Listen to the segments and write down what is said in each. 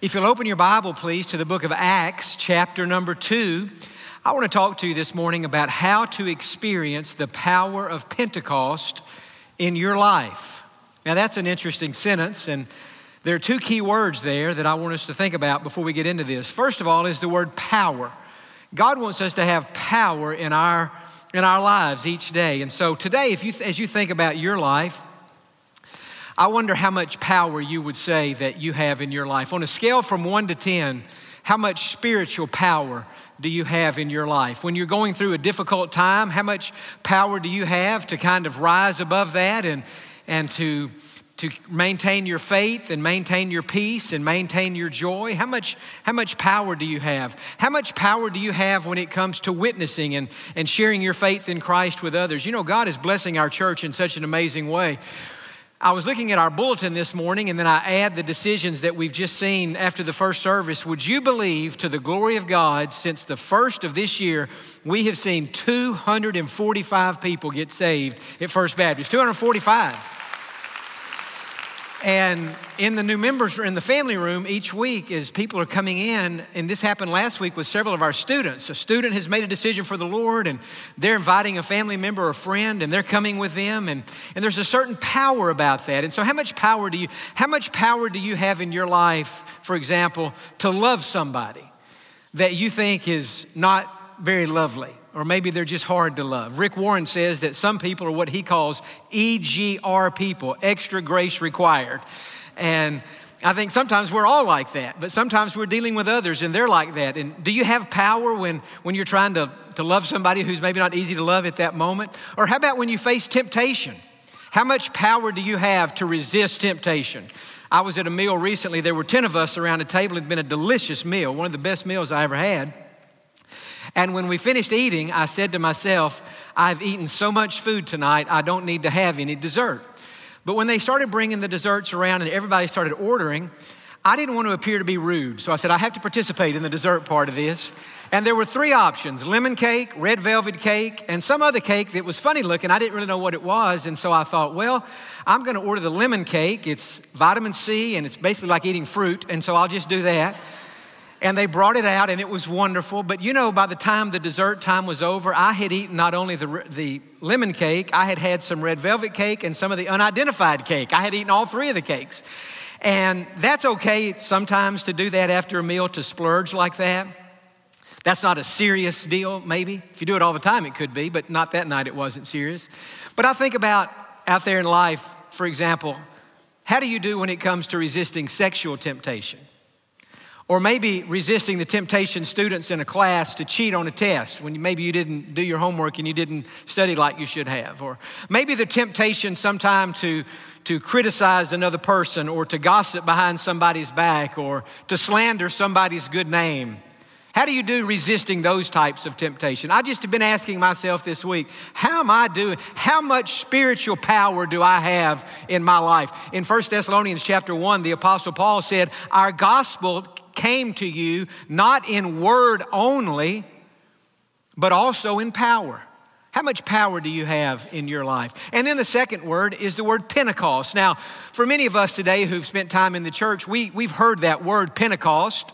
If you'll open your Bible, please, to the book of Acts, chapter number two, I want to talk to you this morning about how to experience the power of Pentecost in your life. Now, that's an interesting sentence, and there are two key words there that I want us to think about before we get into this. First of all, is the word power. God wants us to have power in our, in our lives each day. And so today, if you, as you think about your life, I wonder how much power you would say that you have in your life. On a scale from one to 10, how much spiritual power do you have in your life? When you're going through a difficult time, how much power do you have to kind of rise above that and, and to, to maintain your faith and maintain your peace and maintain your joy? How much, how much power do you have? How much power do you have when it comes to witnessing and, and sharing your faith in Christ with others? You know, God is blessing our church in such an amazing way. I was looking at our bulletin this morning, and then I add the decisions that we've just seen after the first service. Would you believe, to the glory of God, since the first of this year, we have seen 245 people get saved at First Baptist? 245. And in the new members in the family room each week, as people are coming in, and this happened last week with several of our students. A student has made a decision for the Lord, and they're inviting a family member or a friend, and they're coming with them, and, and there's a certain power about that. And so, how much power do you how much power do you have in your life, for example, to love somebody that you think is not very lovely? Or maybe they're just hard to love. Rick Warren says that some people are what he calls EGR people, extra grace required. And I think sometimes we're all like that, but sometimes we're dealing with others and they're like that. And do you have power when, when you're trying to, to love somebody who's maybe not easy to love at that moment? Or how about when you face temptation? How much power do you have to resist temptation? I was at a meal recently. There were 10 of us around a table. It had been a delicious meal, one of the best meals I ever had. And when we finished eating, I said to myself, I've eaten so much food tonight, I don't need to have any dessert. But when they started bringing the desserts around and everybody started ordering, I didn't want to appear to be rude. So I said, I have to participate in the dessert part of this. And there were three options lemon cake, red velvet cake, and some other cake that was funny looking. I didn't really know what it was. And so I thought, well, I'm going to order the lemon cake. It's vitamin C and it's basically like eating fruit. And so I'll just do that and they brought it out and it was wonderful. But you know by the time the dessert time was over i had eaten not only the, the lemon cake i had had some red velvet cake and some of the unidentified cake. I had eaten all three of the cakes. And that's okay sometimes to do that after a meal to splurge like that. That's not a serious deal maybe. If you do it all the time it could be but not that night it wasn't serious. But i think about out there in life for example how do you do when it comes to resisting sexual temptation or maybe resisting the temptation students in a class to cheat on a test when maybe you didn't do your homework and you didn't study like you should have. Or maybe the temptation sometime to, to criticize another person or to gossip behind somebody's back or to slander somebody's good name. How do you do resisting those types of temptation? I just have been asking myself this week, how am I doing? How much spiritual power do I have in my life? In 1 Thessalonians chapter 1, the apostle Paul said, "Our gospel came to you not in word only, but also in power. How much power do you have in your life? And then the second word is the word Pentecost. Now, for many of us today who've spent time in the church, we, we've heard that word Pentecost.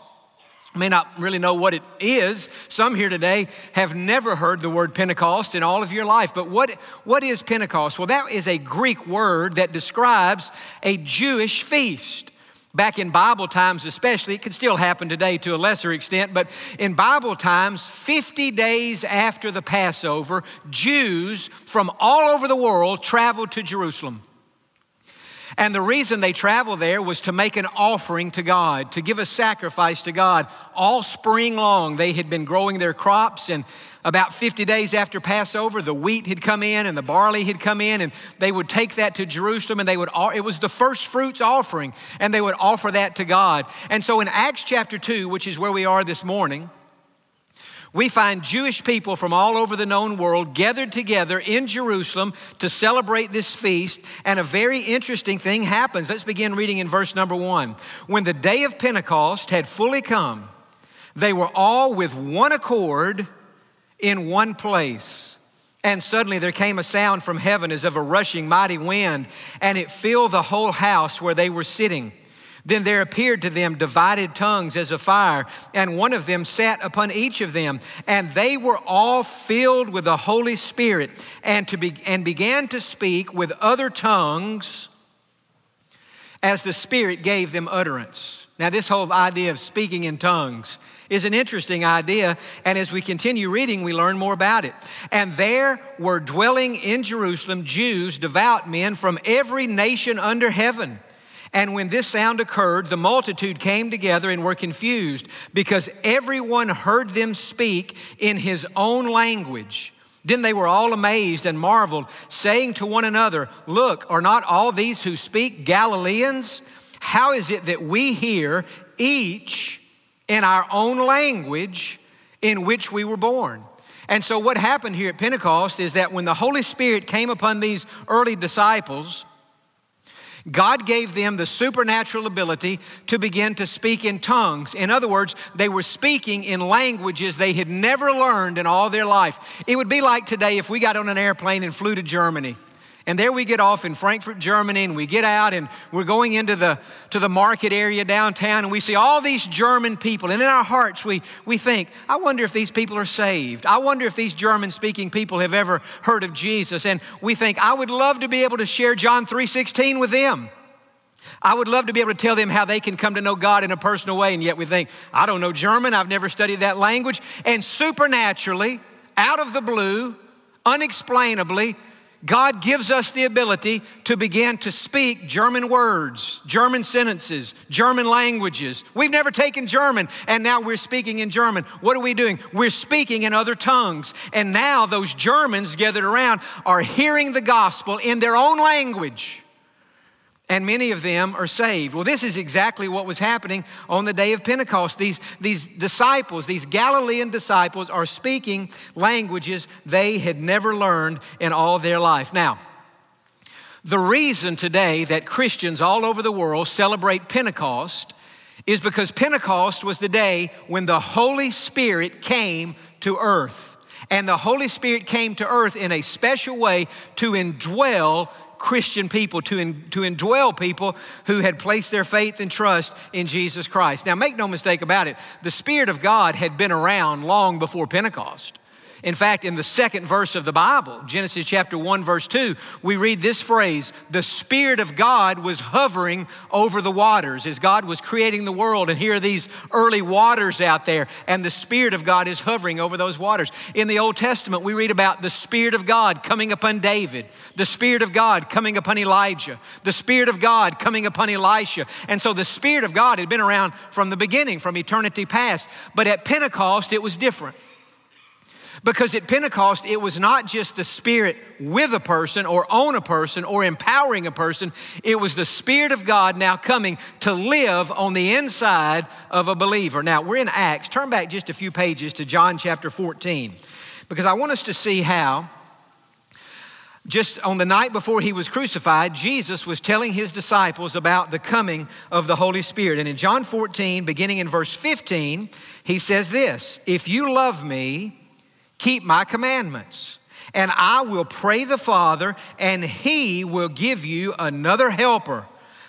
May not really know what it is. Some here today have never heard the word Pentecost in all of your life. But what, what is Pentecost? Well, that is a Greek word that describes a Jewish feast. Back in Bible times, especially, it can still happen today to a lesser extent, but in Bible times, 50 days after the Passover, Jews from all over the world traveled to Jerusalem. And the reason they traveled there was to make an offering to God, to give a sacrifice to God. All spring long, they had been growing their crops, and about 50 days after Passover, the wheat had come in and the barley had come in, and they would take that to Jerusalem and they would, it was the first fruits offering, and they would offer that to God. And so in Acts chapter 2, which is where we are this morning, we find Jewish people from all over the known world gathered together in Jerusalem to celebrate this feast, and a very interesting thing happens. Let's begin reading in verse number one. When the day of Pentecost had fully come, they were all with one accord in one place. And suddenly there came a sound from heaven as of a rushing mighty wind, and it filled the whole house where they were sitting. Then there appeared to them divided tongues as a fire, and one of them sat upon each of them. And they were all filled with the Holy Spirit and, to be, and began to speak with other tongues as the Spirit gave them utterance. Now, this whole idea of speaking in tongues is an interesting idea, and as we continue reading, we learn more about it. And there were dwelling in Jerusalem Jews, devout men from every nation under heaven. And when this sound occurred, the multitude came together and were confused because everyone heard them speak in his own language. Then they were all amazed and marveled, saying to one another, Look, are not all these who speak Galileans? How is it that we hear each in our own language in which we were born? And so, what happened here at Pentecost is that when the Holy Spirit came upon these early disciples, God gave them the supernatural ability to begin to speak in tongues. In other words, they were speaking in languages they had never learned in all their life. It would be like today if we got on an airplane and flew to Germany. And there we get off in Frankfurt, Germany, and we get out and we're going into the, to the market area downtown and we see all these German people. And in our hearts, we, we think, I wonder if these people are saved. I wonder if these German speaking people have ever heard of Jesus. And we think, I would love to be able to share John 3.16 with them. I would love to be able to tell them how they can come to know God in a personal way. And yet we think, I don't know German. I've never studied that language. And supernaturally, out of the blue, unexplainably, God gives us the ability to begin to speak German words, German sentences, German languages. We've never taken German, and now we're speaking in German. What are we doing? We're speaking in other tongues. And now those Germans gathered around are hearing the gospel in their own language and many of them are saved. Well, this is exactly what was happening on the day of Pentecost. These, these disciples, these Galilean disciples, are speaking languages they had never learned in all their life. Now, the reason today that Christians all over the world celebrate Pentecost is because Pentecost was the day when the Holy Spirit came to earth. And the Holy Spirit came to earth in a special way to indwell Christian people, to, in, to indwell people who had placed their faith and trust in Jesus Christ. Now, make no mistake about it, the Spirit of God had been around long before Pentecost. In fact, in the second verse of the Bible, Genesis chapter 1, verse 2, we read this phrase The Spirit of God was hovering over the waters as God was creating the world. And here are these early waters out there, and the Spirit of God is hovering over those waters. In the Old Testament, we read about the Spirit of God coming upon David, the Spirit of God coming upon Elijah, the Spirit of God coming upon Elisha. And so the Spirit of God had been around from the beginning, from eternity past. But at Pentecost, it was different. Because at Pentecost, it was not just the Spirit with a person or on a person or empowering a person, it was the Spirit of God now coming to live on the inside of a believer. Now, we're in Acts. Turn back just a few pages to John chapter 14, because I want us to see how. Just on the night before he was crucified, Jesus was telling his disciples about the coming of the Holy Spirit. And in John 14, beginning in verse 15, he says this If you love me, keep my commandments. And I will pray the Father, and he will give you another helper,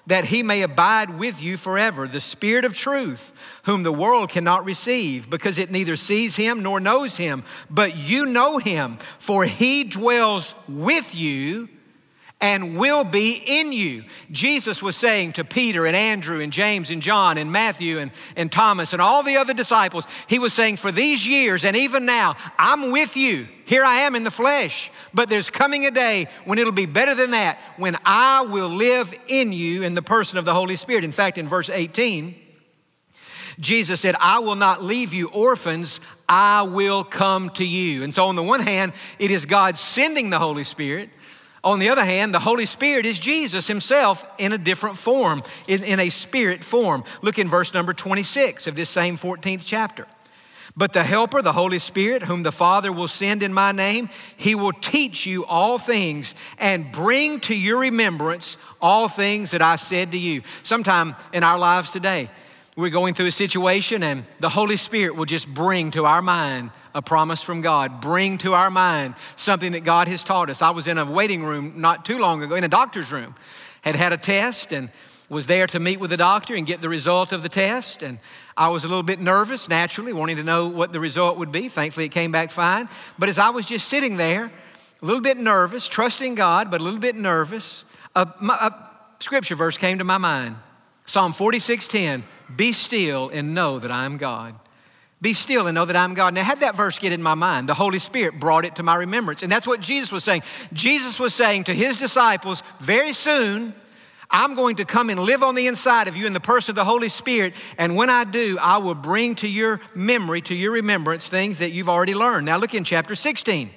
that he may abide with you forever, the Spirit of truth, whom the world cannot receive, because it neither sees him nor knows him. But you know him, for he dwells with you and will be in you. Jesus was saying to Peter and Andrew and James and John and Matthew and, and Thomas and all the other disciples, He was saying, For these years and even now, I'm with you. Here I am in the flesh. But there's coming a day when it'll be better than that, when I will live in you in the person of the Holy Spirit. In fact, in verse 18, Jesus said, I will not leave you orphans, I will come to you. And so, on the one hand, it is God sending the Holy Spirit. On the other hand, the Holy Spirit is Jesus himself in a different form, in, in, a spirit form. Look in verse number 26 of this same 14th chapter. But the Helper, the Holy Spirit, whom the Father will send in my name, he will teach you all things and bring to your remembrance all things that I said to you. Sometime in our lives today, we're going through a situation and the Holy Spirit will just bring to our mind a promise from God, bring to our mind something that God has taught us. I was in a waiting room not too long ago, in a doctor's room, had had a test and was there to meet with the doctor and get the result of the test. And I was a little bit nervous, naturally, wanting to know what the result would be. Thankfully, it came back fine. But as I was just sitting there, a little bit nervous, trusting God, but a little bit nervous, a, a scripture verse came to my mind Psalm 46:10, Be still and know that I am God. Be still and know that I'm God. Now, had that verse get in my mind, the Holy Spirit brought it to my remembrance. And that's what Jesus was saying. Jesus was saying to his disciples, very soon, I'm going to come and live on the inside of you in the person of the Holy Spirit. And when I do, I will bring to your memory, to your remembrance, things that you've already learned. Now look in chapter 16.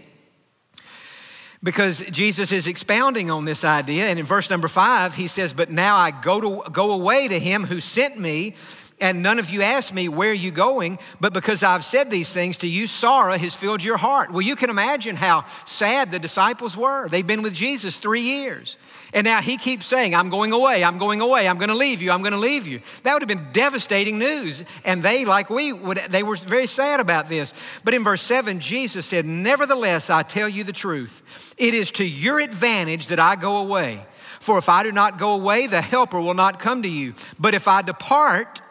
Because Jesus is expounding on this idea. And in verse number five, he says, But now I go, to, go away to him who sent me and none of you asked me, Where are you going? But because I've said these things to you, sorrow has filled your heart. Well, you can imagine how sad the disciples were. They've been with Jesus three years. And now he keeps saying, I'm going away, I'm going away, I'm going to leave you, I'm going to leave you. That would have been devastating news. And they, like we would, they were very sad about this. But in verse 7, Jesus said, Nevertheless, I tell you the truth. It is to your advantage that I go away. For if I do not go away, the helper will not come to you. But if I depart,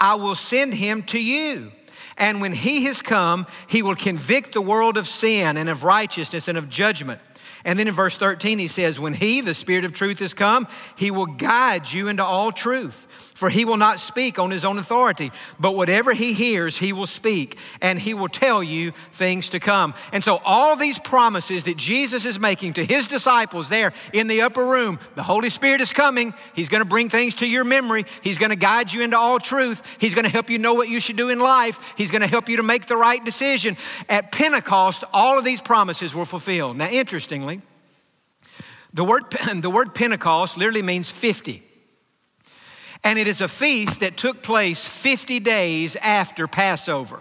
I will send him to you. And when he has come, he will convict the world of sin and of righteousness and of judgment. And then in verse 13, he says, When he, the Spirit of truth, has come, he will guide you into all truth. For he will not speak on his own authority, but whatever he hears, he will speak, and he will tell you things to come. And so, all these promises that Jesus is making to his disciples there in the upper room the Holy Spirit is coming. He's going to bring things to your memory. He's going to guide you into all truth. He's going to help you know what you should do in life. He's going to help you to make the right decision. At Pentecost, all of these promises were fulfilled. Now, interestingly, the word, the word Pentecost literally means 50. And it is a feast that took place 50 days after Passover.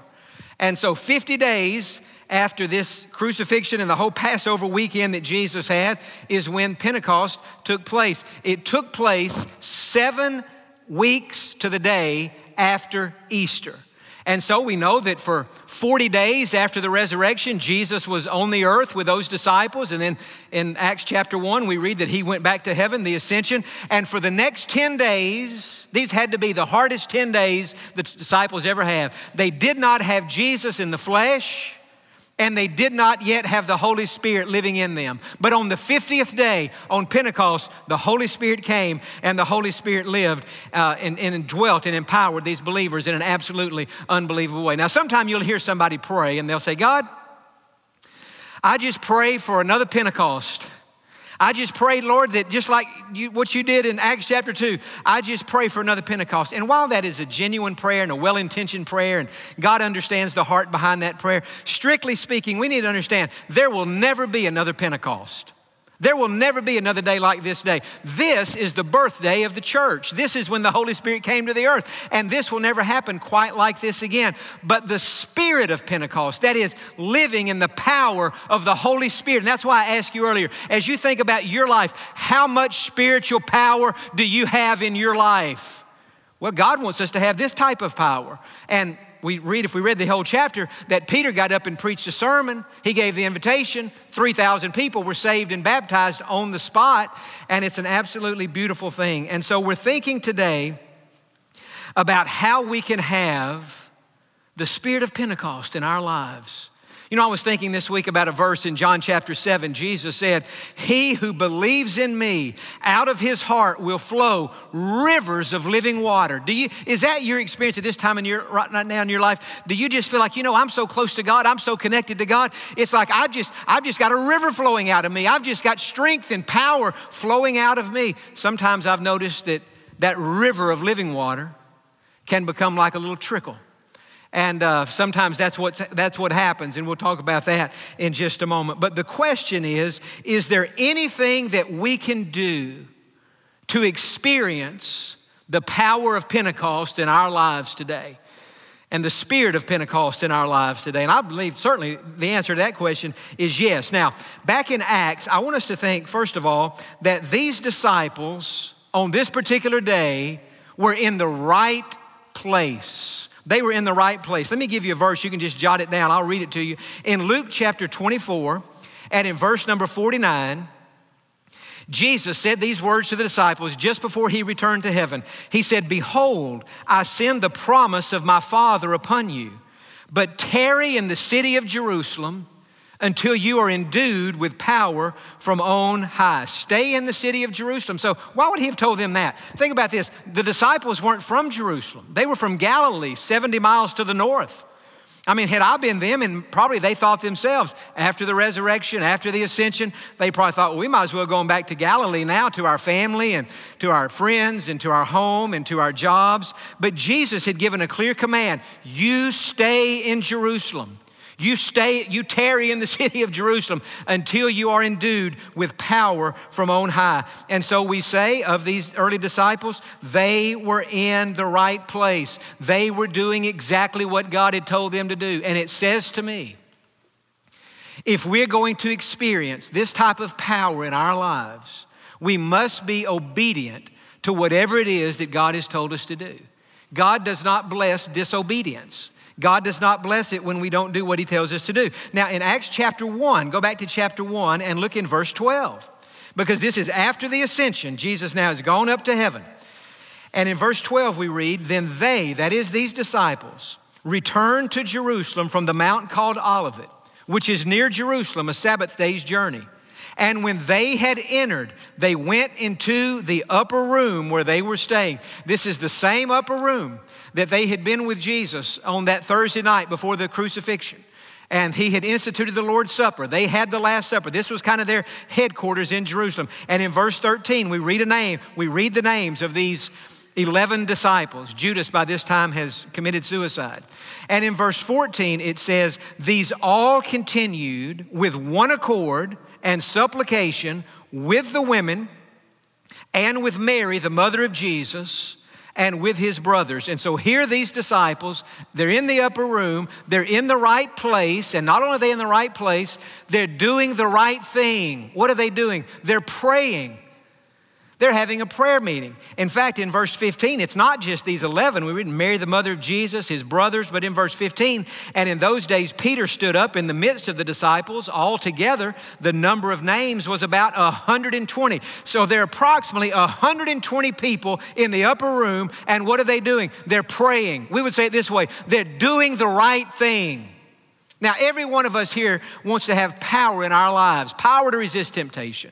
And so, 50 days after this crucifixion and the whole Passover weekend that Jesus had is when Pentecost took place. It took place seven weeks to the day after Easter. And so we know that for 40 days after the resurrection, Jesus was on the earth with those disciples. And then in Acts chapter 1, we read that he went back to heaven, the ascension. And for the next 10 days, these had to be the hardest 10 days the disciples ever have. They did not have Jesus in the flesh and they did not yet have the Holy Spirit living in them. But on the 50th day, on Pentecost, the Holy Spirit came and the Holy Spirit lived uh, and, and dwelt and empowered these believers in an absolutely unbelievable way. Now, sometime you'll hear somebody pray and they'll say, God, I just pray for another Pentecost. I just pray, Lord, that just like you, what you did in Acts chapter 2, I just pray for another Pentecost. And while that is a genuine prayer and a well intentioned prayer, and God understands the heart behind that prayer, strictly speaking, we need to understand there will never be another Pentecost. There will never be another day like this day. This is the birthday of the church. This is when the Holy Spirit came to the earth. And this will never happen quite like this again. But the spirit of Pentecost, that is living in the power of the Holy Spirit. And that's why I asked you earlier, as you think about your life, how much spiritual power do you have in your life? Well, God wants us to have this type of power. And we read, if we read the whole chapter, that Peter got up and preached a sermon. He gave the invitation. 3,000 people were saved and baptized on the spot. And it's an absolutely beautiful thing. And so we're thinking today about how we can have the spirit of Pentecost in our lives. You know, I was thinking this week about a verse in John chapter 7. Jesus said, He who believes in me, out of his heart will flow rivers of living water. Do you, is that your experience at this time in your, right now in your life? Do you just feel like, you know, I'm so close to God, I'm so connected to God? It's like I've just, I've just got a river flowing out of me. I've just got strength and power flowing out of me. Sometimes I've noticed that that river of living water can become like a little trickle. And uh, sometimes that's, what that's what happens, and we'll talk about that in just a moment. But the question is is there anything that we can do to experience the power of Pentecost in our lives today? And the spirit of Pentecost in our lives today? And I believe certainly the answer to that question is yes. Now, back in Acts, I want us to think, first of all, that these disciples on this particular day were in the right place. They were in the right place. Let me give you a verse. You can just jot it down. I'll read it to you. In Luke chapter 24 and in verse number 49, Jesus said these words to the disciples just before he returned to heaven. He said, Behold, I send the promise of my Father upon you, but tarry in the city of Jerusalem until you are endued with power from on high. Stay in the city of Jerusalem. So, why would he have told them that? Think about this the disciples weren't from Jerusalem, they were from Galilee, 70 miles to the north. I mean, had I been them, and probably they thought themselves after the resurrection, after the ascension, they probably thought, well, we might as well go back to Galilee now to our family and to our friends and to our home and to our jobs. But Jesus had given a clear command you stay in Jerusalem. You stay, you tarry in the city of Jerusalem until you are endued with power from on high. And so we say of these early disciples, they were in the right place. They were doing exactly what God had told them to do. And it says to me, if we're going to experience this type of power in our lives, we must be obedient to whatever it is that God has told us to do. God does not bless disobedience. God does not bless it when we don't do what he tells us to do. Now, in Acts chapter 1, go back to chapter 1 and look in verse 12, because this is after the ascension. Jesus now has gone up to heaven. And in verse 12, we read, Then they, that is these disciples, returned to Jerusalem from the mount called Olivet, which is near Jerusalem, a Sabbath day's journey. And when they had entered, they went into the upper room where they were staying. This is the same upper room that they had been with Jesus on that Thursday night before the crucifixion. And he had instituted the Lord's Supper. They had the Last Supper. This was kind of their headquarters in Jerusalem. And in verse 13, we read a name, we read the names of these 11 disciples. Judas, by this time, has committed suicide. And in verse 14, it says, These all continued with one accord and supplication with the women and with Mary, the mother of Jesus and with his brothers. And so here these disciples, they're in the upper room, they're in the right place, and not only are they in the right place, they're doing the right thing. What are they doing? They're praying. They're having a prayer meeting. In fact, in verse 15, it's not just these 11. We read Mary, the mother of Jesus, his brothers, but in verse 15, and in those days, Peter stood up in the midst of the disciples. Altogether, the number of names was about 120. So there are approximately 120 people in the upper room, and what are they doing? They're praying. We would say it this way they're doing the right thing. Now, every one of us here wants to have power in our lives, power to resist temptation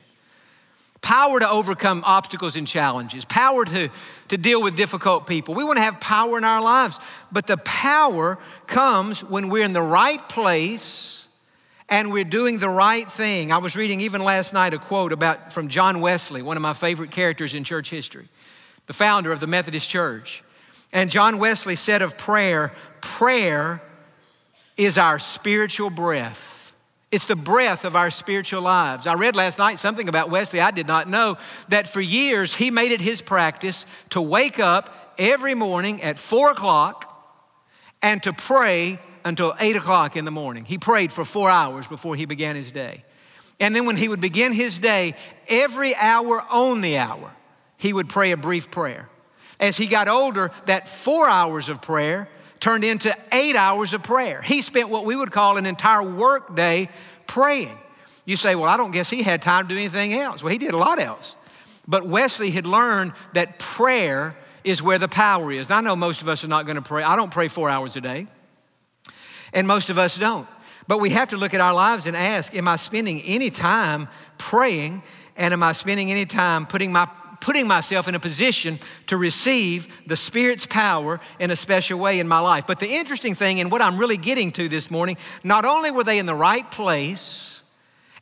power to overcome obstacles and challenges, power to, to deal with difficult people. We want to have power in our lives, but the power comes when we're in the right place and we're doing the right thing. I was reading even last night a quote about from John Wesley, one of my favorite characters in church history, the founder of the Methodist Church. And John Wesley said of prayer, prayer is our spiritual breath. It's the breath of our spiritual lives. I read last night something about Wesley I did not know that for years he made it his practice to wake up every morning at four o'clock and to pray until eight o'clock in the morning. He prayed for four hours before he began his day. And then when he would begin his day, every hour on the hour, he would pray a brief prayer. As he got older, that four hours of prayer turned into eight hours of prayer. He spent what we would call an entire work day praying. You say, well, I don't guess he had time to do anything else. Well, he did a lot else. But Wesley had learned that prayer is where the power is. I know most of us are not going to pray. I don't pray four hours a day, and most of us don't. But we have to look at our lives and ask, am I spending any time praying? And am I spending any time putting my putting myself in a position to receive the Spirit's power in a special way in my life. But the interesting thing, and what I'm really getting to this morning, not only were they in the right place,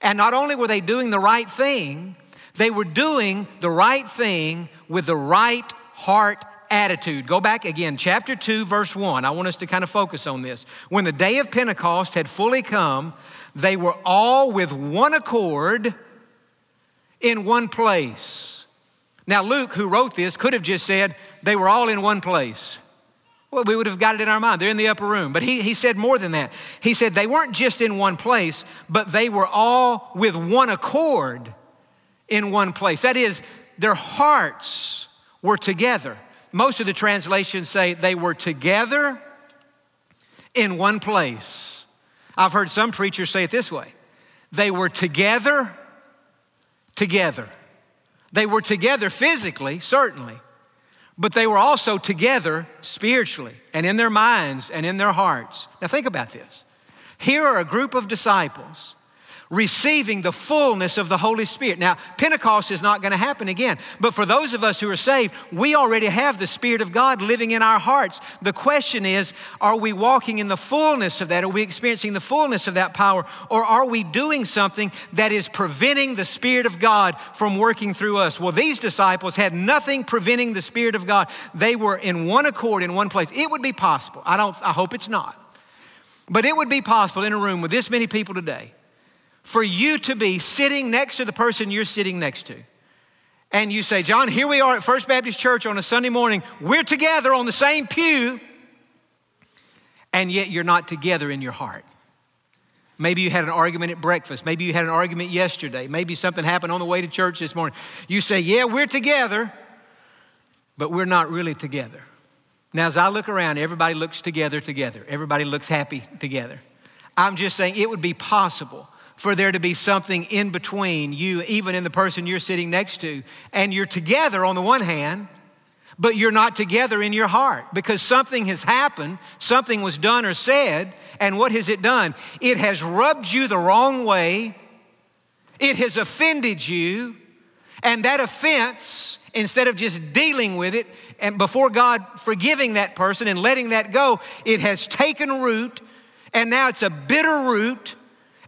and not only were they doing the right thing, they were doing the right thing with the right heart attitude. Go back again, chapter 2, verse 1. I want us to kind of focus on this. When the day of Pentecost had fully come, they were all with one accord in one place. Now, Luke, who wrote this, could have just said they were all in one place. Well, we would have got it in our mind. They're in the upper room. But he, he said more than that. He said they weren't just in one place, but they were all with one accord in one place. That is, their hearts were together. Most of the translations say they were together in one place. I've heard some preachers say it this way they were together, together. They were together physically, certainly, but they were also together spiritually and in their minds and in their hearts. Now, think about this. Here are a group of disciples receiving the fullness of the Holy Spirit. Now, Pentecost is not going to happen again, but for those of us who are saved, we already have the Spirit of God living in our hearts. The question is, are we walking in the fullness of that? Are we experiencing the fullness of that power? Or are we doing something that is preventing the Spirit of God from working through us? Well, these disciples had nothing preventing the Spirit of God. They were in one accord in one place. It would be possible. I don't I hope it's not. But it would be possible in a room with this many people today for you to be sitting next to the person you're sitting next to. And you say, John, here we are at First Baptist Church on a Sunday morning. We're together on the same pew, and yet you're not together in your heart. Maybe you had an argument at breakfast. Maybe you had an argument yesterday. Maybe something happened on the way to church this morning. You say, Yeah, we're together, but we're not really together. Now, as I look around, everybody looks together together. Everybody looks happy together. I'm just saying it would be possible for there to be something in between you, even in the person you're sitting next to. And you're together on the one hand, but you're not together in your heart because something has happened, something was done or said, and what has it done? It has rubbed you the wrong way, it has offended you, and that offense, instead of just dealing with it and before God forgiving that person and letting that go, it has taken root, and now it's a bitter root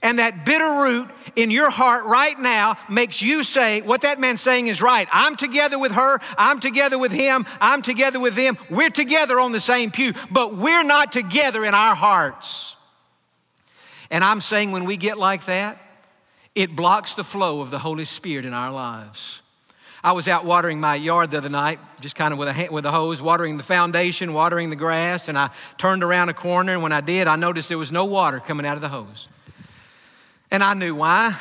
and that bitter root in your heart right now makes you say, what that man's saying is right. I'm together with her. I'm together with him. I'm together with them. We're together on the same pew, but we're not together in our hearts. And I'm saying when we get like that, it blocks the flow of the Holy Spirit in our lives. I was out watering my yard the other night, just kind of with a, with a hose, watering the foundation, watering the grass, and I turned around a corner, and when I did, I noticed there was no water coming out of the hose. And I knew why.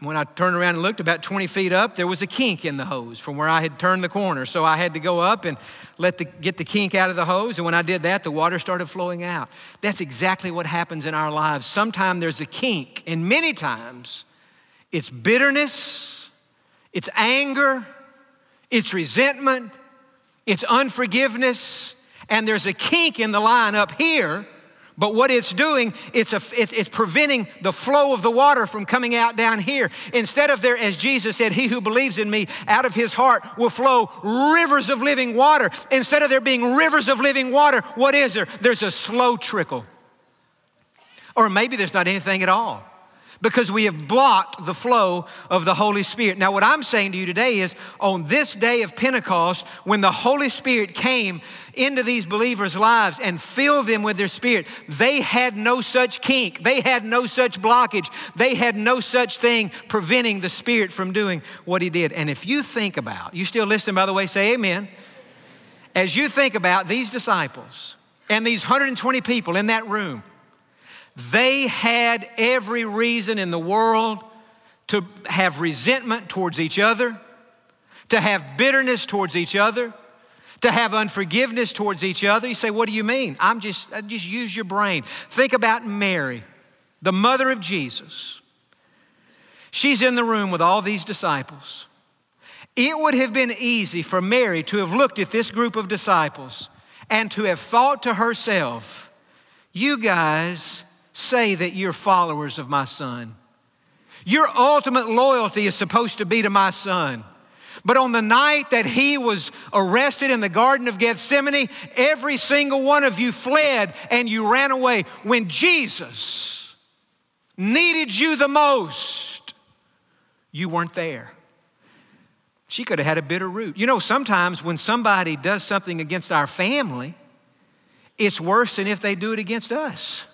When I turned around and looked about 20 feet up, there was a kink in the hose from where I had turned the corner. So I had to go up and let the, get the kink out of the hose. And when I did that, the water started flowing out. That's exactly what happens in our lives. Sometimes there's a kink, and many times it's bitterness, it's anger, it's resentment, it's unforgiveness, and there's a kink in the line up here but what it's doing, it's, a, it's preventing the flow of the water from coming out down here. Instead of there, as Jesus said, He who believes in me, out of his heart will flow rivers of living water. Instead of there being rivers of living water, what is there? There's a slow trickle. Or maybe there's not anything at all because we have blocked the flow of the Holy Spirit. Now, what I'm saying to you today is on this day of Pentecost, when the Holy Spirit came, into these believers' lives and fill them with their spirit. They had no such kink, they had no such blockage, they had no such thing preventing the spirit from doing what he did. And if you think about, you still listening, by the way, say amen. As you think about these disciples and these 120 people in that room, they had every reason in the world to have resentment towards each other, to have bitterness towards each other to have unforgiveness towards each other. You say, What do you mean? I'm just, I just use your brain. Think about Mary, the mother of Jesus. She's in the room with all these disciples. It would have been easy for Mary to have looked at this group of disciples and to have thought to herself, You guys say that you're followers of my son. Your ultimate loyalty is supposed to be to my son. But on the night that he was arrested in the Garden of Gethsemane, every single one of you fled and you ran away. When Jesus needed you the most, you weren't there. She could have had a bitter root. You know, sometimes when somebody does something against our family, it's worse than if they do it against us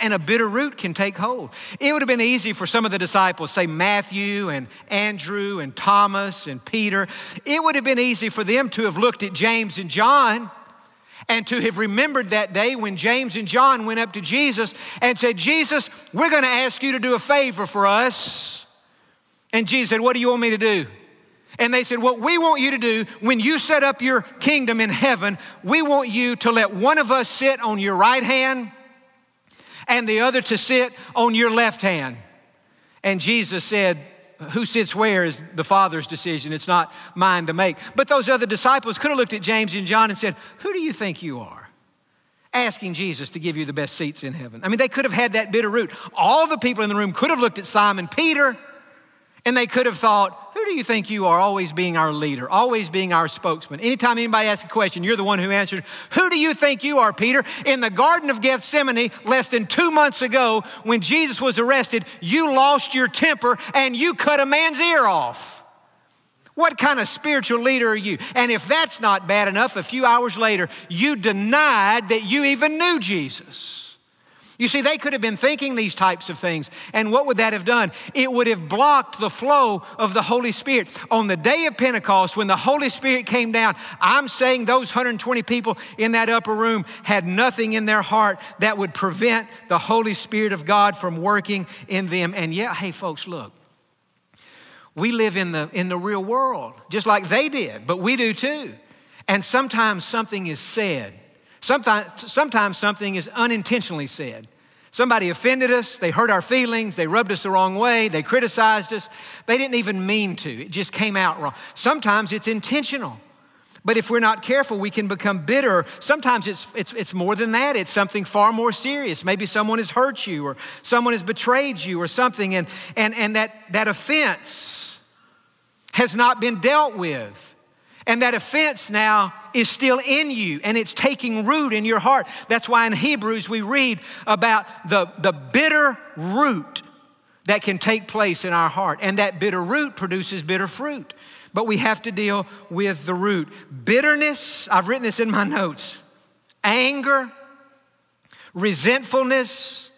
and a bitter root can take hold. It would have been easy for some of the disciples, say Matthew and Andrew and Thomas and Peter, it would have been easy for them to have looked at James and John and to have remembered that day when James and John went up to Jesus and said, Jesus, we're going to ask you to do a favor for us. And Jesus said, What do you want me to do? And they said, What we want you to do when you set up your kingdom in heaven, we want you to let one of us sit on your right hand and the other to sit on your left hand. And Jesus said, who sits where is the Father's decision. It's not mine to make. But those other disciples could have looked at James and John and said, Who do you think you are? Asking Jesus to give you the best seats in heaven. I mean, they could have had that bitter root. All the people in the room could have looked at Simon Peter and they could have thought, do you think you are always being our leader, always being our spokesman? Anytime anybody asks a question, you're the one who answers. Who do you think you are, Peter? In the Garden of Gethsemane, less than two months ago, when Jesus was arrested, you lost your temper and you cut a man's ear off. What kind of spiritual leader are you? And if that's not bad enough, a few hours later, you denied that you even knew Jesus. You see, they could have been thinking these types of things. And what would that have done? It would have blocked the flow of the Holy Spirit. On the day of Pentecost, when the Holy Spirit came down, I'm saying those 120 people in that upper room had nothing in their heart that would prevent the Holy Spirit of God from working in them. And yeah, hey, folks, look. We live in the, in the real world, just like they did, but we do too. And sometimes something is said Sometimes, sometimes something is unintentionally said. Somebody offended us, they hurt our feelings, they rubbed us the wrong way, they criticized us. They didn't even mean to, it just came out wrong. Sometimes it's intentional. But if we're not careful, we can become bitter. Sometimes it's, it's, it's more than that. It's something far more serious. Maybe someone has hurt you or someone has betrayed you or something, and, and, and that, that offense has not been dealt with. And that offense now is still in you and it's taking root in your heart. That's why in Hebrews we read about the, the bitter root that can take place in our heart. And that bitter root produces bitter fruit. But we have to deal with the root. Bitterness, I've written this in my notes, anger, resentfulness,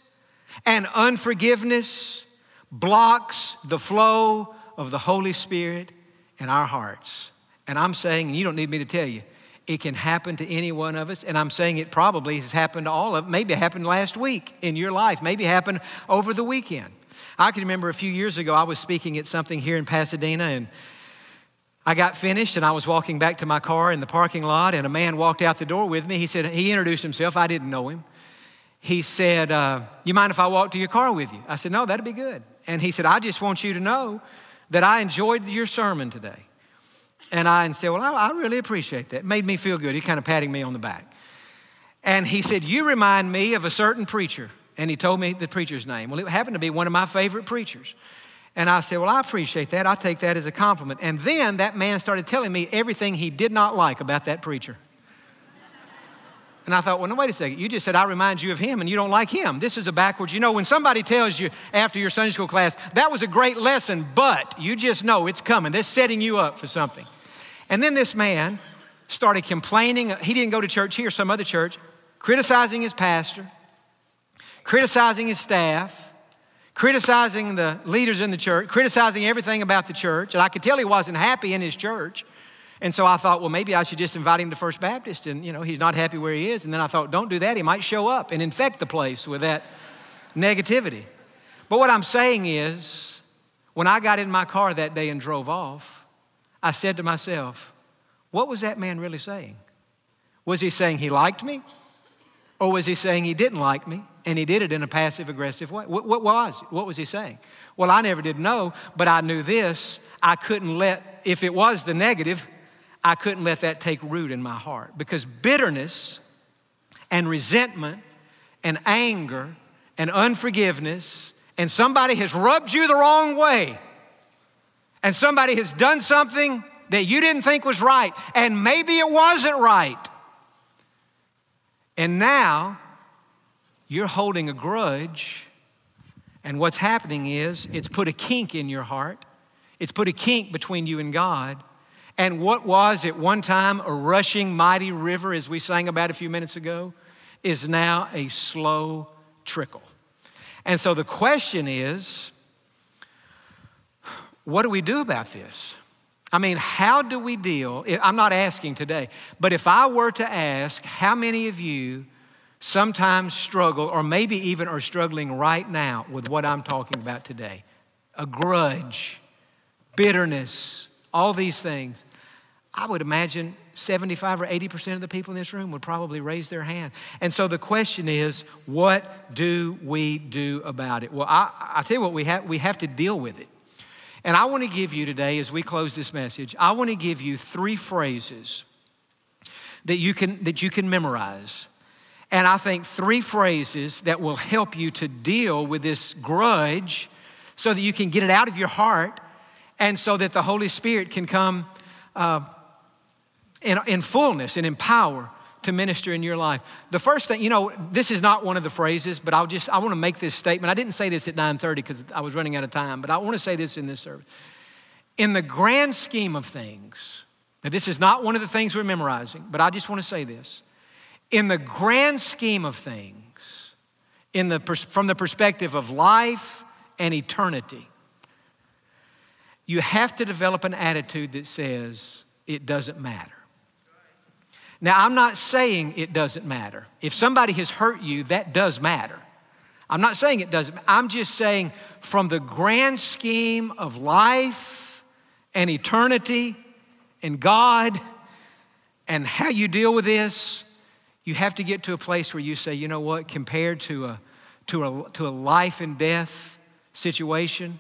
and unforgiveness blocks the flow of the Holy Spirit in our hearts. And I'm saying, and you don't need me to tell you, it can happen to any one of us. And I'm saying it probably has happened to all of Maybe it happened last week in your life. Maybe happened over the weekend. I can remember a few years ago, I was speaking at something here in Pasadena, and I got finished and I was walking back to my car in the parking lot, and a man walked out the door with me. He said, he introduced himself. I didn't know him. He said, uh, You mind if I walk to your car with you? I said, No, that'd be good. And he said, I just want you to know that I enjoyed your sermon today. And I and said, Well, I, I really appreciate that. It made me feel good. He kind of patting me on the back. And he said, You remind me of a certain preacher. And he told me the preacher's name. Well, it happened to be one of my favorite preachers. And I said, Well, I appreciate that. I take that as a compliment. And then that man started telling me everything he did not like about that preacher. And I thought, well, no, wait a second. You just said I remind you of him and you don't like him. This is a backwards. You know, when somebody tells you after your Sunday school class, that was a great lesson, but you just know it's coming. They're setting you up for something. And then this man started complaining. He didn't go to church here, some other church, criticizing his pastor, criticizing his staff, criticizing the leaders in the church, criticizing everything about the church. And I could tell he wasn't happy in his church. And so I thought, well, maybe I should just invite him to First Baptist. And, you know, he's not happy where he is. And then I thought, don't do that. He might show up and infect the place with that negativity. But what I'm saying is, when I got in my car that day and drove off, I said to myself, what was that man really saying? Was he saying he liked me? Or was he saying he didn't like me and he did it in a passive aggressive way? What, what, was What was he saying? Well, I never did know, but I knew this. I couldn't let, if it was the negative, I couldn't let that take root in my heart because bitterness and resentment and anger and unforgiveness and somebody has rubbed you the wrong way and somebody has done something that you didn't think was right, and maybe it wasn't right. And now you're holding a grudge, and what's happening is it's put a kink in your heart, it's put a kink between you and God. And what was at one time a rushing mighty river, as we sang about a few minutes ago, is now a slow trickle. And so the question is what do we do about this? I mean, how do we deal? I'm not asking today, but if I were to ask how many of you sometimes struggle, or maybe even are struggling right now with what I'm talking about today a grudge, bitterness, all these things, I would imagine 75 or 80% of the people in this room would probably raise their hand. And so the question is, what do we do about it? Well, I, I tell you what, we have, we have to deal with it. And I want to give you today, as we close this message, I want to give you three phrases that you can, that you can memorize. And I think three phrases that will help you to deal with this grudge so that you can get it out of your heart and so that the Holy Spirit can come uh, in, in fullness and in power to minister in your life. The first thing, you know, this is not one of the phrases, but I'll just, I want to make this statement. I didn't say this at 9.30 because I was running out of time, but I want to say this in this service. In the grand scheme of things, now this is not one of the things we're memorizing, but I just want to say this. In the grand scheme of things, in the, from the perspective of life and eternity, you have to develop an attitude that says, it doesn't matter. Now, I'm not saying it doesn't matter. If somebody has hurt you, that does matter. I'm not saying it doesn't. I'm just saying from the grand scheme of life and eternity and God and how you deal with this, you have to get to a place where you say, you know what, compared to a, to a, to a life and death situation,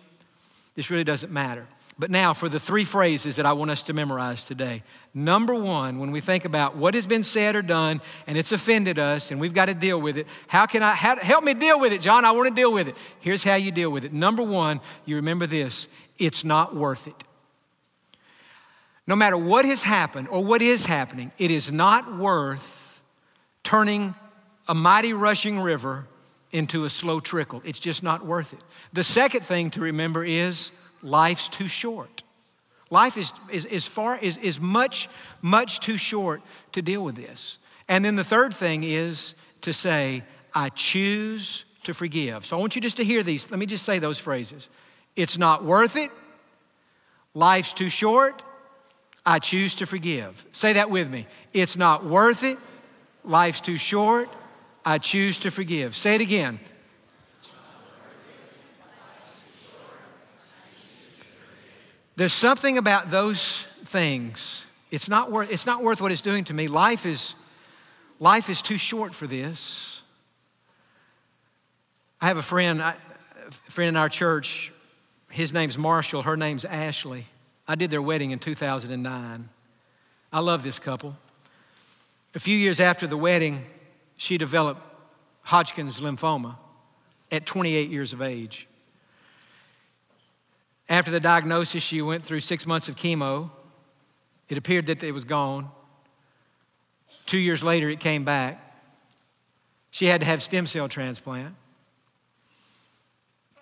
this really doesn't matter. But now, for the three phrases that I want us to memorize today. Number one, when we think about what has been said or done and it's offended us and we've got to deal with it, how can I how, help me deal with it, Jon? I want to deal with it. Here's how you deal with it. Number one, you remember this it's not worth it. No matter what has happened or what is happening, it is not worth turning a mighty rushing river into a slow trickle. It's just not worth it. The second thing to remember is life's too short. Life is, is, is, far, is, is much, much too short to deal with this. And then the third thing is to say, I choose to forgive. So I want you just to hear these. Let me just say those phrases. It's not worth it. Life's too short. I choose to forgive. Say that with me. It's not worth it. Life's too short. I choose to forgive. Say it again. There's something about those things. It's not worth, it's not worth what it's doing to me. Life is, life is too short for this. I have a friend, a friend in our church. His name's Marshall, her name's Ashley. I did their wedding in 2009. I love this couple. A few years after the wedding, she developed Hodgkin's lymphoma at 28 years of age. After the diagnosis, she went through six months of chemo. It appeared that it was gone. Two years later, it came back. She had to have stem cell transplant.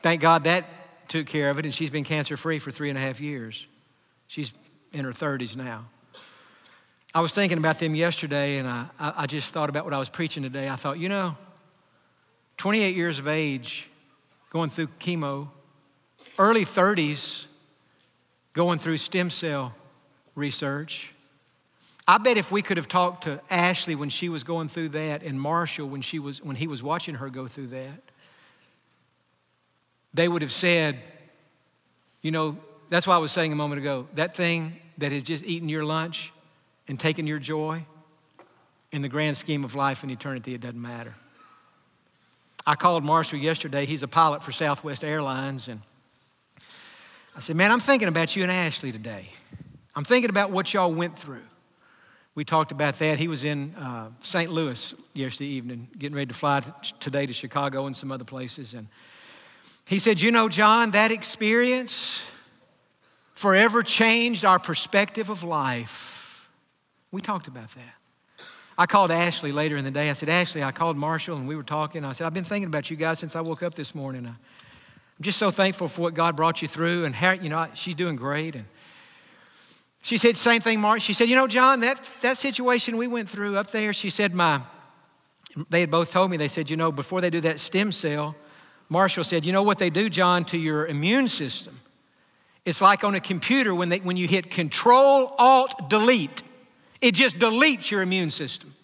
Thank God that took care of it, and she's been cancer free for three and a half years. She's in her 30s now. I was thinking about them yesterday, and I, I just thought about what I was preaching today. I thought, you know, 28 years of age, going through chemo, early 30s going through stem cell research. I bet if we could have talked to Ashley when she was going through that and Marshall when, she was, when he was watching her go through that, they would have said, you know, that's why I was saying a moment ago, that thing that has just eaten your lunch and taken your joy, in the grand scheme of life and eternity, it doesn't matter. I called Marshall yesterday. He's a pilot for Southwest Airlines, and I said, Man, I'm thinking about you and Ashley today. I'm thinking about what y'all went through. We talked about that. He was in uh, St. Louis yesterday evening, getting ready to fly t- today to Chicago and some other places. And he said, You know, Jon, that experience forever changed our perspective of life. We talked about that. I called Ashley later in the day. I said, Ashley, I called Marshall and we were talking. I said, I've been thinking about you guys since I woke up this morning. I, I'm just so thankful for what God brought you through. And you know, she's doing great. And she said, same thing, Mark. She said, you know, Jon, that, that situation we went through up there, she said, my, they had both told me, they said, you know, before they do that stem cell, Marshall said, you know what they do, Jon, to your immune system? It's like on a computer when, they, when you hit Control, Alt, Delete, it just deletes your immune system.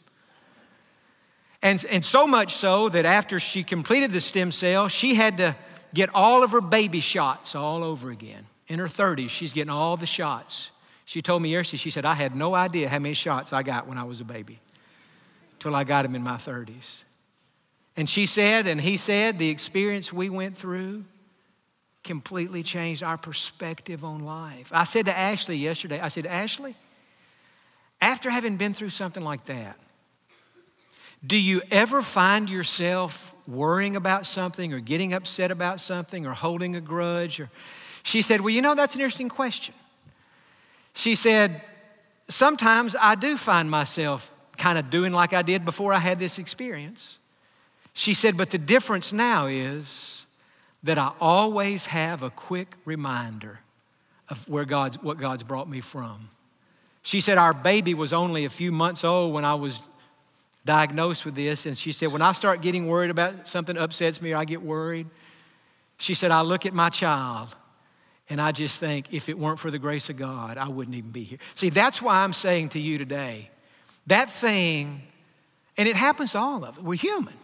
And, and so much so that after she completed the stem cell, she had to get all of her baby shots all over again. In her 30s, she's getting all the shots. She told me yesterday, she said, I had no idea how many shots I got when I was a baby till I got them in my 30s. And she said, and he said, the experience we went through completely changed our perspective on life. I said to Ashley yesterday, I said, Ashley, after having been through something like that, do you ever find yourself worrying about something or getting upset about something or holding a grudge? Or she said, Well, you know, that's an interesting question. She said, Sometimes I do find myself kind of doing like I did before I had this experience. She said, But the difference now is that I always have a quick reminder of where God's, what God's brought me from. She said, Our baby was only a few months old when I was diagnosed with this. And she said, When I start getting worried about something upsets me or I get worried, she said, I look at my child and I just think, if it weren't for the grace of God, I wouldn't even be here. See, that's why I'm saying to you today that thing, and it happens to all of us, we're human,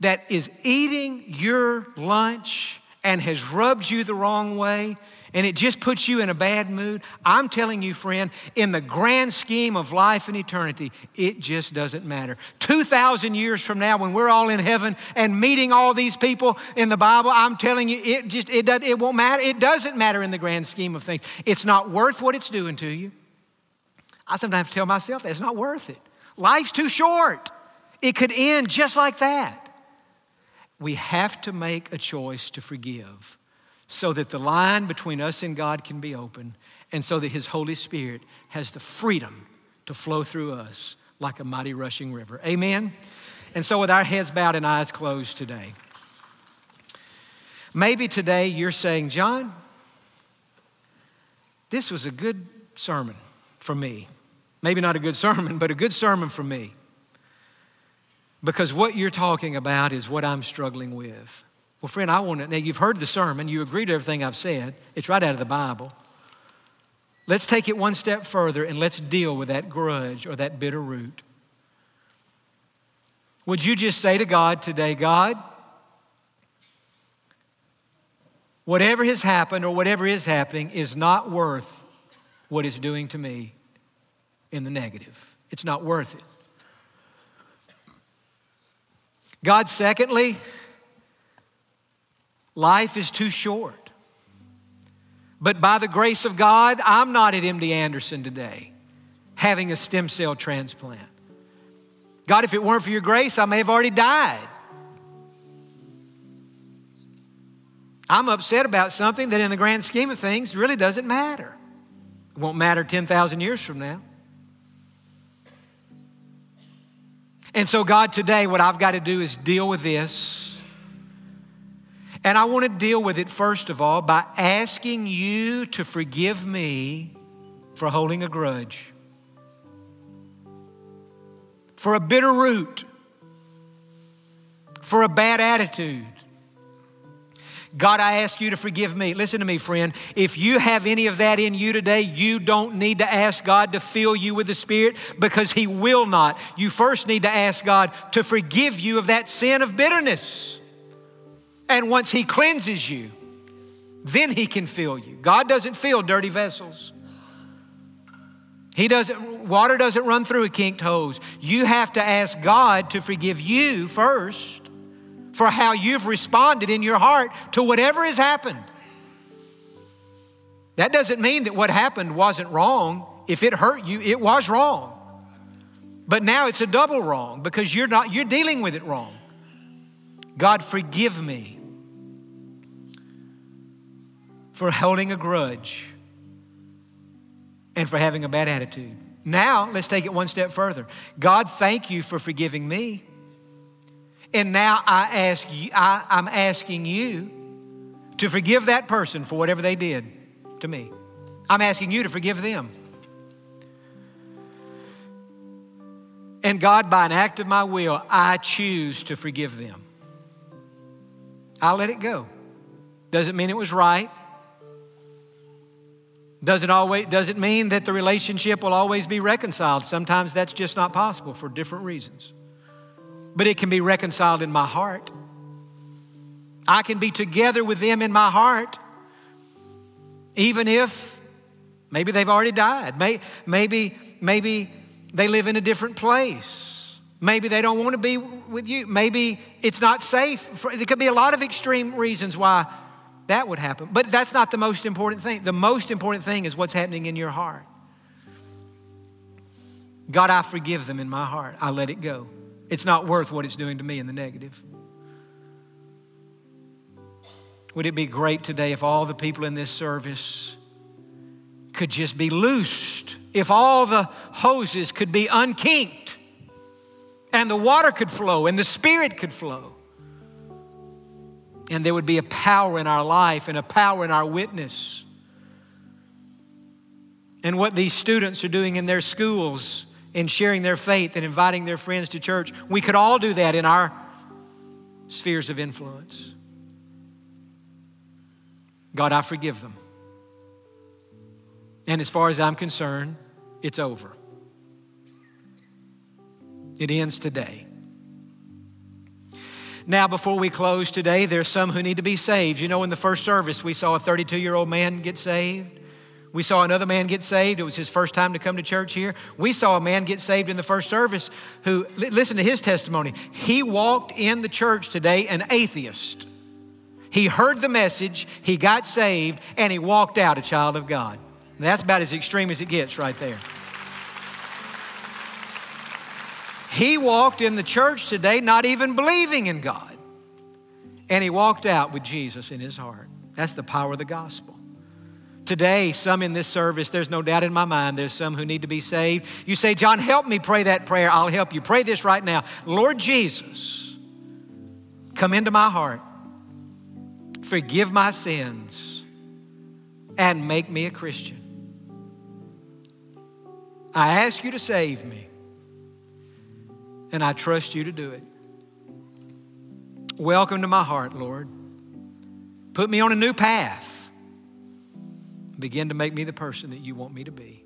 that is eating your lunch and has rubbed you the wrong way and it just puts you in a bad mood, I'm telling you, friend, in the grand scheme of life and eternity, it just doesn't matter. 2,000 years from now, when we're all in heaven and meeting all these people in the Bible, I'm telling you, it just it, does, it won't matter. It doesn't matter in the grand scheme of things. It's not worth what it's doing to you. I sometimes tell myself that it's not worth it. Life's too short. It could end just like that. We have to make a choice to forgive so that the line between us and God can be open and so that His Holy Spirit has the freedom to flow through us like a mighty rushing river. Amen? And so, with our heads bowed and eyes closed today, maybe today you're saying, Jon, this was a good sermon for me. Maybe not a good sermon, but a good sermon for me. Because what you're talking about is what I'm struggling with. Well, friend, I want to, now you've heard the sermon, you agree to everything I've said, it's right out of the Bible. Let's take it one step further and let's deal with that grudge or that bitter root. Would you just say to God today, God, whatever has happened or whatever is happening is not worth what it's doing to me in the negative. It's not worth it. God, secondly, Life is too short. But by the grace of God, I'm not at MD Anderson today having a stem cell transplant. God, if it weren't for your grace, I may have already died. I'm upset about something that, in the grand scheme of things, really doesn't matter. It won't matter 10,000 years from now. And so, God, today, what I've got to do is deal with this and I want to deal with it, first of all, by asking you to forgive me for holding a grudge, for a bitter root, for a bad attitude. God, I ask you to forgive me. Listen to me, friend. If you have any of that in you today, you don't need to ask God to fill you with the Spirit because He will not. You first need to ask God to forgive you of that sin of bitterness. And once He cleanses you, then He can fill you. God doesn't fill dirty vessels. He doesn't, water doesn't run through a kinked hose. You have to ask God to forgive you first for how you've responded in your heart to whatever has happened. That doesn't mean that what happened wasn't wrong. If it hurt you, it was wrong. But now it's a double wrong because you're not you're dealing with it wrong. God forgive me for holding a grudge and for having a bad attitude. Now, let's take it one step further. God, thank you for forgiving me. And now I ask you, I, I'm asking you to forgive that person for whatever they did to me. I'm asking you to forgive them. And God, by an act of my will, I choose to forgive them. I'll let it go. Doesn't mean it was right. Does it always does it mean that the relationship will always be reconciled? Sometimes that's just not possible for different reasons. But it can be reconciled in my heart. I can be together with them in my heart, even if maybe they've already died. Maybe, maybe they live in a different place. Maybe they don't want to be with you. Maybe it's not safe. There could be a lot of extreme reasons why that would happen. But that's not the most important thing. The most important thing is what's happening in your heart. God, I forgive them in my heart. I let it go. It's not worth what it's doing to me in the negative. Would it be great today if all the people in this service could just be loosed? If all the hoses could be unkinked and the water could flow and the Spirit could flow? And there would be a power in our life and a power in our witness. And what these students are doing in their schools in sharing their faith and inviting their friends to church. We could all do that in our spheres of influence. God, I forgive them. And as far as I'm concerned, it's over. It ends today. Now, before we close today, there's some who need to be saved. You know, in the first service, we saw a 32 year old man get saved. We saw another man get saved. It was his first time to come to church here. We saw a man get saved in the first service who, listen to his testimony. He walked in the church today an atheist. He heard the message, he got saved, and he walked out a child of God. And that's about as extreme as it gets right there. He walked in the church today not even believing in God. And he walked out with Jesus in his heart. That's the power of the gospel. Today, some in this service, there's no doubt in my mind, there's some who need to be saved. You say, Jon, help me pray that prayer. I'll help you. Pray this right now. Lord Jesus, come into my heart, forgive my sins, and make me a Christian. I ask you to save me, and I trust you to do it. Welcome to my heart, Lord. Put me on a new path begin to make me the person that you want me to be.